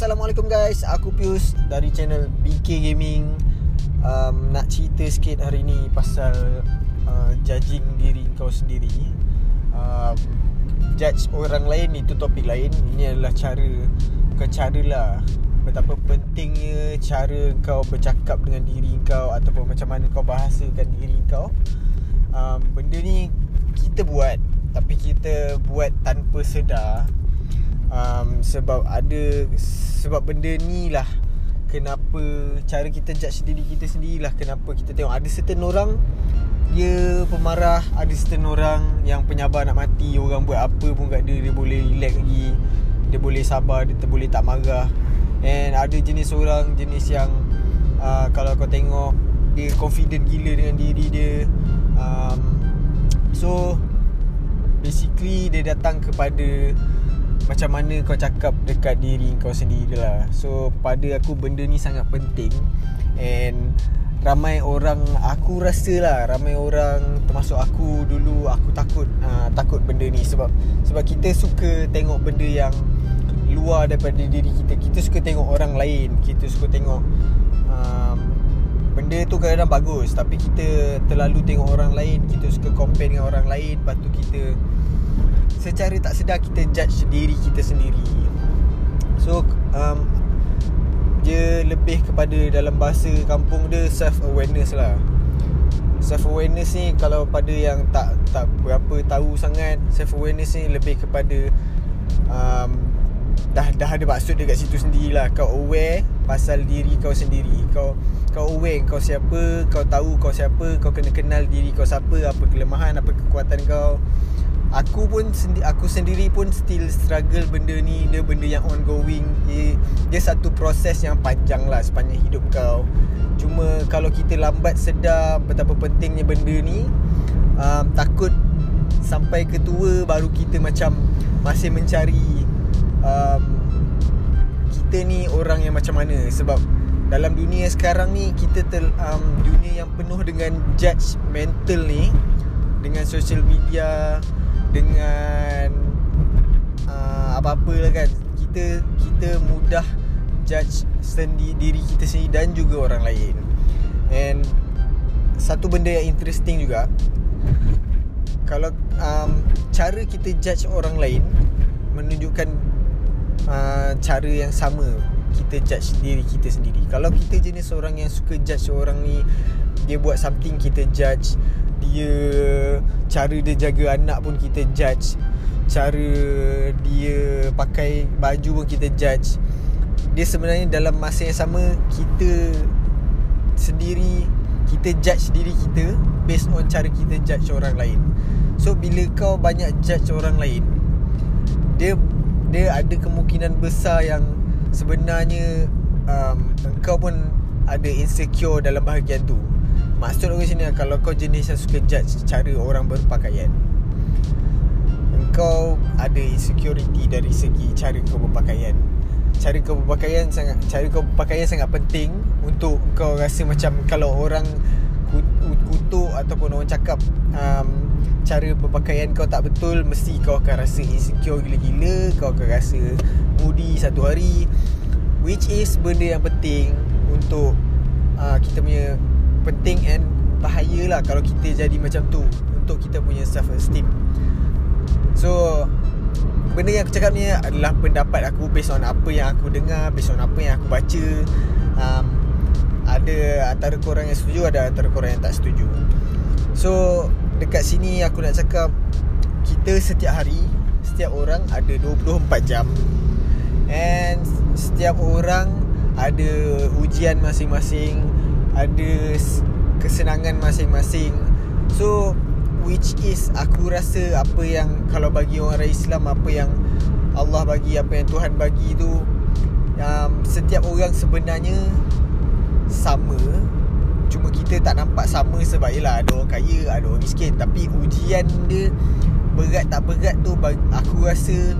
Assalamualaikum guys. Aku Pius dari channel BK Gaming. Um, Nak cerita sikit hari ni pasal uh, Judging diri kau sendiri. Um, Judge orang lain itu topik lain. Ini adalah cara Bukan cara lah. Betapa pentingnya cara kau bercakap dengan diri kau Ataupun macam mana kau bahasakan diri kau. Um, Benda ni kita buat Tapi kita buat tanpa sedar um, sebab ada sebab benda ni lah kenapa cara kita judge diri kita sendirilah. Kenapa kita tengok ada certain orang dia pemarah ada certain orang yang penyabar nak mati orang buat apa pun kat dia dia boleh relax lagi dia boleh sabar dia boleh tak marah. And ada jenis orang jenis yang uh, kalau kau tengok dia confident gila dengan diri dia. Um, so basically dia datang kepada macam mana kau cakap dekat diri kau sendiri lah. So pada aku benda ni sangat penting And ramai orang aku rasa lah ramai orang termasuk aku dulu aku takut uh, takut benda ni sebab sebab kita suka tengok benda yang luar daripada diri kita. Kita suka tengok orang lain kita suka tengok um, benda tu kadang-kadang bagus tapi kita terlalu tengok orang lain kita suka compare dengan orang lain lepas tu kita secara tak sedar kita judge diri kita sendiri. So um, dia lebih kepada dalam bahasa kampung dia self awareness lah. Self awareness ni kalau pada yang tak tak berapa tahu sangat self awareness ni lebih kepada um, dah dah ada maksud dekat situ sendirilah. Kau aware pasal diri kau sendiri. Kau kau aware kau siapa kau tahu kau siapa kau kena kenal diri kau siapa apa kelemahan apa kekuatan kau Aku pun sendi- aku sendiri pun still struggle benda ni. Dia benda yang ongoing. Dia, dia satu proses yang panjang lah sepanjang hidup kau. Cuma kalau kita lambat sedar betapa pentingnya benda ni um, takut sampai ketua baru kita macam masih mencari um, kita ni orang yang macam mana. Sebab dalam dunia sekarang ni kita tel, um, dunia yang penuh dengan judge mental ni dengan social media dengan uh, apa-apa lah kan. Kita kita mudah judge sendiri diri kita sendiri dan juga orang lain. And satu benda yang interesting juga kalau um, cara kita judge orang lain menunjukkan uh, cara yang sama kita judge diri kita sendiri. Kalau kita jenis orang yang suka judge orang ni dia buat something kita judge. Dia cara dia jaga anak pun kita judge. Cara dia pakai baju pun kita judge. Dia sebenarnya dalam masa yang sama kita sendiri kita judge diri kita based on cara kita judge orang lain. So bila kau banyak judge orang lain dia dia ada kemungkinan besar yang sebenarnya um, engkau pun ada insecure dalam bahagian tu Maksud aku sini Kalau kau jenis yang suka judge Cara orang berpakaian Engkau ada insecurity Dari segi cara kau berpakaian. Cara kau berpakaian sangat Cara kau berpakaian sangat penting Untuk kau rasa macam Kalau orang kutuk Ataupun orang cakap um, Cara berpakaian kau tak betul Mesti kau akan rasa insecure gila-gila Kau akan rasa moody satu hari. Which is benda yang penting Untuk uh, kita punya penting and bahaya lah kalau kita jadi macam tu untuk kita punya self esteem. So benda yang aku cakap ni adalah pendapat aku based on apa yang aku dengar based on apa yang aku baca. Um, ada antara korang yang setuju ada antara korang yang tak setuju. So dekat sini aku nak cakap kita setiap hari setiap orang ada 24 jam. And setiap orang ada ujian masing-masing ada kesenangan masing-masing. So which is aku rasa apa yang kalau bagi orang Islam apa yang Allah bagi apa yang Tuhan bagi tu um, setiap orang sebenarnya sama. Cuma kita tak nampak sama sebab ialah ada orang kaya ada orang miskin. Tapi ujian dia berat tak berat tu aku rasa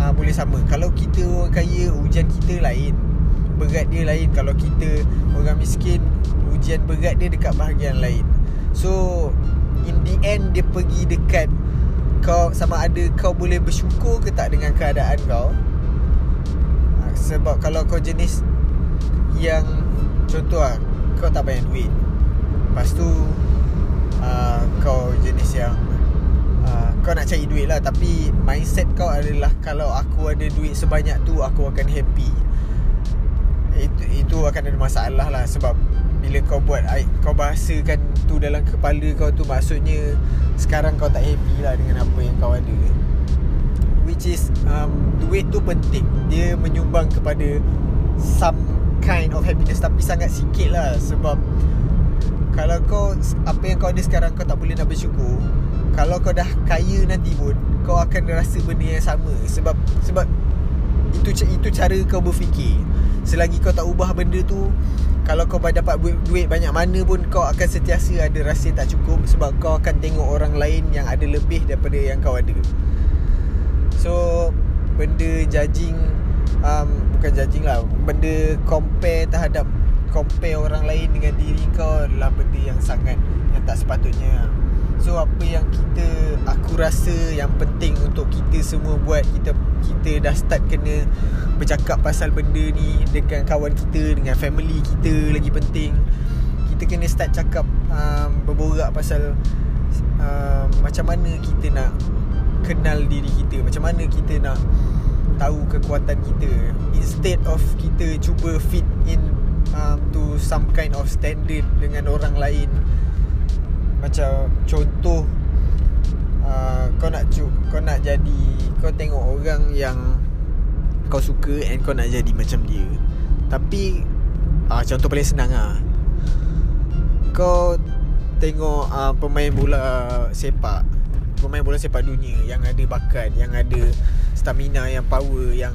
uh, boleh sama. Kalau kita orang kaya ujian kita lain berat dia lain. Kalau kita orang miskin ujian berat dia dekat bahagian lain. So in the end dia pergi dekat kau sama ada kau boleh bersyukur ke tak dengan keadaan kau. Ha, Sebab kalau kau jenis Yang Contoh lah Kau tak banyak duit. Lepas tu uh, Kau jenis yang uh, Kau nak cari duit lah. Tapi Mindset kau adalah Kalau aku ada duit sebanyak tu Aku akan happy akan ada masalah lah Sebab Bila kau buat Kau bahasakan Tu dalam kepala kau tu Maksudnya Sekarang kau tak happy lah Dengan apa yang kau ada. Which is um, Duit tu penting. Dia menyumbang kepada Some kind of happiness Tapi sangat sikit lah Sebab Kalau kau Apa yang kau ada sekarang Kau tak boleh nak bersyukur. Kalau kau dah kaya nanti pun Kau akan rasa benda yang sama Sebab Sebab Itu itu cara kau berfikir Selagi kau tak ubah benda tu Kalau kau dapat duit banyak mana pun Kau akan sentiasa ada rasa tak cukup Sebab kau akan tengok orang lain Yang ada lebih daripada yang kau ada. So Benda judging um, Bukan judging lah Benda compare terhadap Compare orang lain dengan diri kau Adalah benda yang sangat Yang tak sepatutnya So apa yang kita Aku rasa yang penting Untuk kita semua buat Kita kita dah start kena Bercakap pasal benda ni Dengan kawan kita Dengan family kita Lagi penting. Kita kena start cakap um, Berborak pasal um, Macam mana kita nak Kenal diri kita Macam mana kita nak tahu kekuatan kita. Instead of kita cuba fit in um, to some kind of standard dengan orang lain macam contoh uh, kau nak cu kau nak jadi kau tengok orang yang kau suka and kau nak jadi macam dia. Tapi uh, contoh paling senang ah. Kau tengok uh, pemain bola sepak. Pemain bola sepak dunia yang ada bakat, yang ada stamina, yang power, yang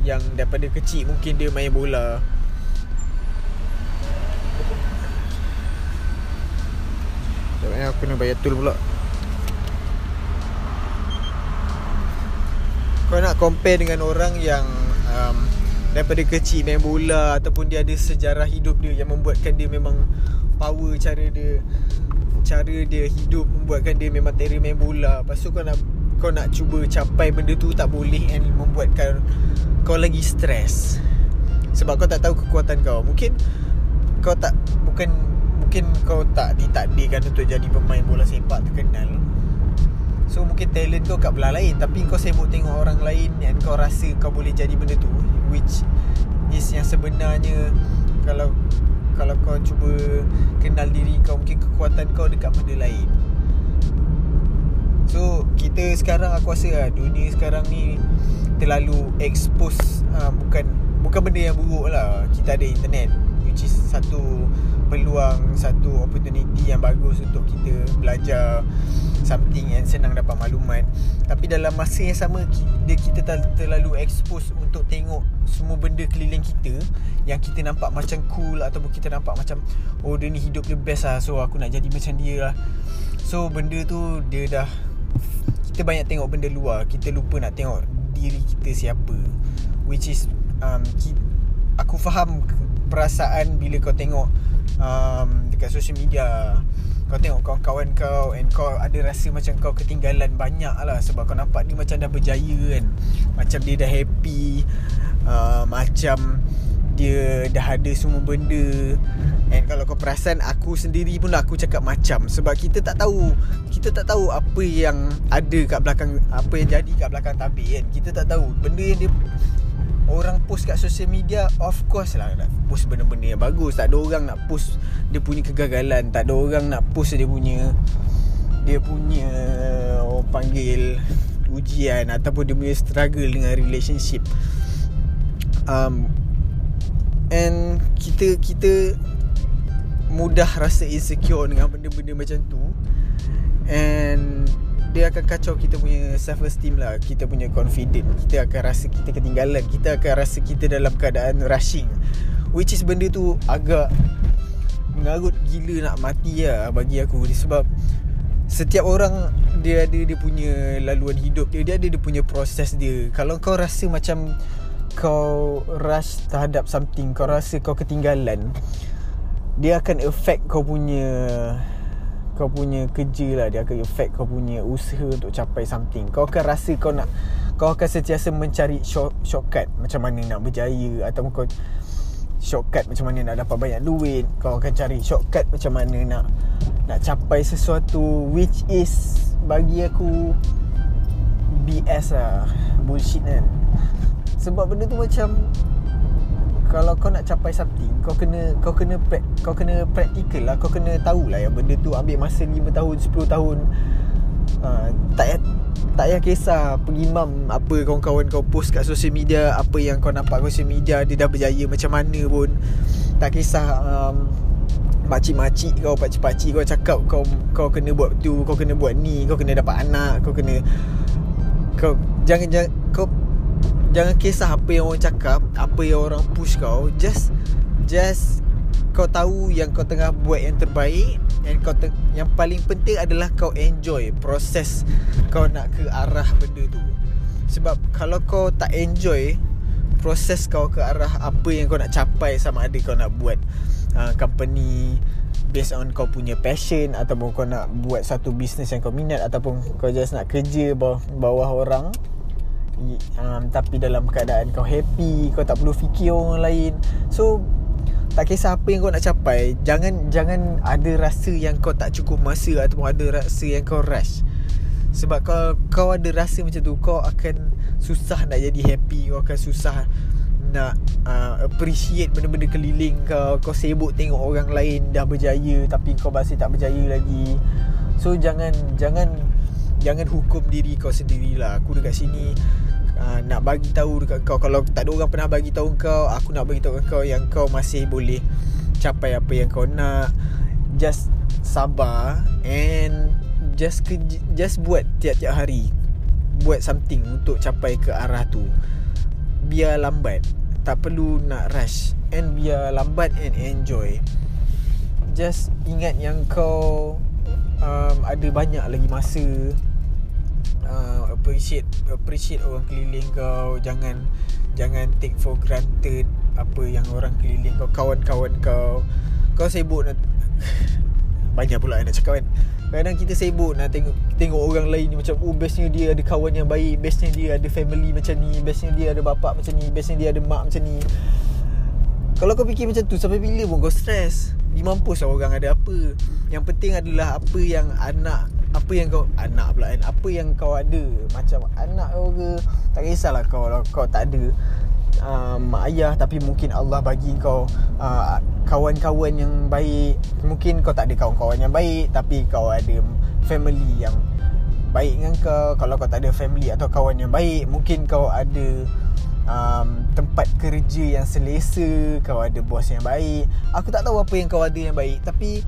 yang daripada kecil mungkin dia main bola. Jangan aku kena bayar tol pula. Kau nak compare dengan orang yang um, daripada kecil main bola ataupun dia ada sejarah hidup dia yang membuatkan dia memang power cara dia cara dia hidup membuatkan dia memang terror main bola. Lepas tu kau nak kau nak cuba capai benda tu tak boleh and membuatkan kau lagi stres sebab kau tak tahu kekuatan kau. Mungkin kau tak bukan mungkin kau tak ditakdirkan untuk jadi pemain bola sepak terkenal so mungkin talent kau kat belah lain. Tapi kau sibuk tengok orang lain and kau rasa kau boleh jadi benda tu which is yang sebenarnya kalau kalau kau cuba kenal diri kau mungkin kekuatan kau dekat benda lain. So kita sekarang aku rasa lah dunia sekarang ni terlalu expose uh, bukan bukan benda yang buruk lah. Kita ada internet which is satu peluang satu opportunity yang bagus untuk kita belajar something yang senang dapat maklumat. Tapi dalam masa yang sama kita, kita terlalu expose untuk tengok semua benda keliling kita yang kita nampak macam cool ataupun kita nampak macam oh dia ni hidup dia best lah so aku nak jadi macam dia lah. So benda tu dia dah kita banyak tengok benda luar. Kita lupa nak tengok diri kita siapa which is um, aku faham perasaan bila kau tengok um, dekat social media. Kau tengok kawan-kawan kau and kau ada rasa macam kau ketinggalan banyak lah sebab kau nampak dia macam dah berjaya kan. Macam dia dah happy uh, macam dia dah ada semua benda. And kalau kau perasan aku sendiri pun aku cakap macam sebab kita tak tahu kita tak tahu apa yang ada kat belakang apa yang jadi kat belakang tabir kan. Kita tak tahu benda yang dia Orang post kat social media Of course lah Nak post benda-benda yang bagus. Tak ada orang nak post Dia punya kegagalan Tak ada orang nak post dia punya Dia punya Orang panggil Ujian Ataupun dia punya struggle Dengan relationship. Um, And Kita Kita Mudah rasa insecure Dengan benda-benda macam tu. And dia akan kacau kita punya self esteem lah. Kita punya confident. Kita akan rasa kita ketinggalan. Kita akan rasa kita dalam keadaan rushing. Which is benda tu agak mengarut gila nak mati lah bagi aku. Sebab setiap orang dia ada dia punya laluan hidup dia. Dia ada dia punya proses dia. Kalau kau rasa macam kau rush terhadap something kau rasa kau ketinggalan dia akan affect kau punya kau punya kerja lah Dia akan affect kau punya usaha untuk capai something. Kau akan rasa kau nak kau akan sentiasa mencari short, shortcut macam mana nak berjaya ataupun kau shortcut macam mana nak dapat banyak duit. Kau akan cari shortcut macam mana nak nak capai sesuatu which is bagi aku BS lah. Bullshit kan? Sebab benda tu macam kalau kau nak capai something kau kena kau kena kau kena practical lah kau kena tahulah yang benda tu ambil masa 5 tahun 10 tahun. Uh, tak payah tak payah kisah pengimam apa kawan-kawan kau post kat social media apa yang kau nampak kat social media dia dah berjaya macam mana pun. Tak kisah um, makcik-makcik kau pakcik-pakcik kau cakap kau kau kena buat tu kau kena buat ni kau kena dapat anak kau kena kau jangan jangan kau jangan kisah apa yang orang cakap apa yang orang push kau just just kau tahu yang kau tengah buat yang terbaik and kau te- yang paling penting adalah kau enjoy proses kau nak ke arah benda tu. Sebab kalau kau tak enjoy proses kau ke arah apa yang kau nak capai sama ada kau nak buat uh, company based on kau punya passion ataupun kau nak buat satu bisnes yang kau minat ataupun kau just nak kerja bawah, bawah orang um, tapi dalam keadaan kau happy kau tak perlu fikir orang lain. So tak kisah apa yang kau nak capai jangan jangan ada rasa yang kau tak cukup masa ataupun ada rasa yang kau rush. Sebab kalau kau ada rasa macam tu kau akan susah nak jadi happy kau akan susah nak uh, appreciate benda-benda keliling kau. Kau sibuk tengok orang lain dah berjaya tapi kau masih tak berjaya lagi. So jangan jangan jangan hukum diri kau sendirilah. Aku dekat sini uh, nak bagi tahu dekat kau. Kalau tak ada orang pernah bagi tahu kau aku nak bagi tahu kau yang kau masih boleh capai apa yang kau nak. Just sabar and just ke, just buat tiap-tiap hari. Buat something untuk capai ke arah tu. Biar lambat. Tak perlu nak rush and biar lambat and enjoy. Just ingat yang kau um, ada banyak lagi masa appreciate appreciate orang keliling kau jangan jangan take for granted apa yang orang keliling kau kawan-kawan kau kau sibuk nak banyak pula nak cakap kan Kadang kita sibuk nak tengok tengok orang lain ni macam oh bestnya dia ada kawan yang baik, bestnya dia ada family macam ni, bestnya dia ada bapak macam ni, bestnya dia ada mak macam ni. Kalau kau fikir macam tu sampai bila pun kau stres. Di mampus lah orang ada apa. Yang penting adalah apa yang anak apa yang kau anak pula kan apa yang kau ada? Macam anak kau ke? Tak kisahlah kau kalau kau tak ada. Uh, mak ayah tapi mungkin Allah bagi kau uh, kawan-kawan yang baik. Mungkin kau tak ada kawan-kawan yang baik tapi kau ada family yang baik dengan kau. Kalau kau tak ada family atau kawan yang baik mungkin kau ada um, tempat kerja yang selesa kau ada bos yang baik. Aku tak tahu apa yang kau ada yang baik tapi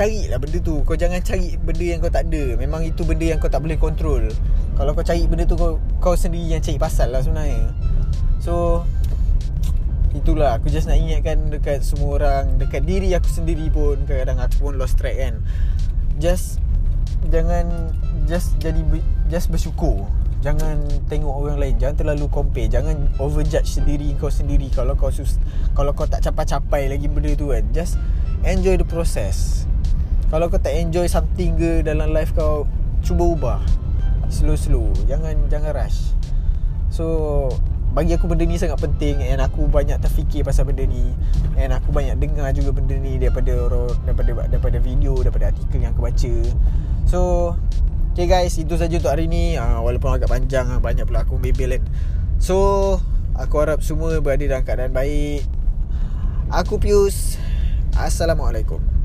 carilah benda tu. Kau jangan cari benda yang kau tak ada. Memang itu benda yang kau tak boleh kontrol Kalau kau cari benda tu Kau, kau sendiri yang cari pasal lah sebenarnya. So Itulah. Aku just nak ingatkan Dekat semua orang Dekat diri aku sendiri pun Kadang-kadang aku pun lost track kan. Just Jangan Just jadi Just bersyukur. Jangan tengok orang lain. Jangan terlalu compare. Jangan overjudge sendiri kau sendiri. Kalau kau sus Kalau kau tak capai-capai lagi benda tu kan. Just Enjoy the process kalau kau tak enjoy something ke dalam life kau Cuba ubah. Slow slow Jangan jangan rush. So Bagi aku benda ni sangat penting And aku banyak terfikir pasal benda ni. And aku banyak dengar juga benda ni Daripada daripada, daripada video Daripada artikel yang aku baca. So Okay guys Itu saja untuk hari ni. Uh, Walaupun agak panjang Banyak pula aku bebel kan. So Aku harap semua berada dalam keadaan baik. Aku Pius. Assalamualaikum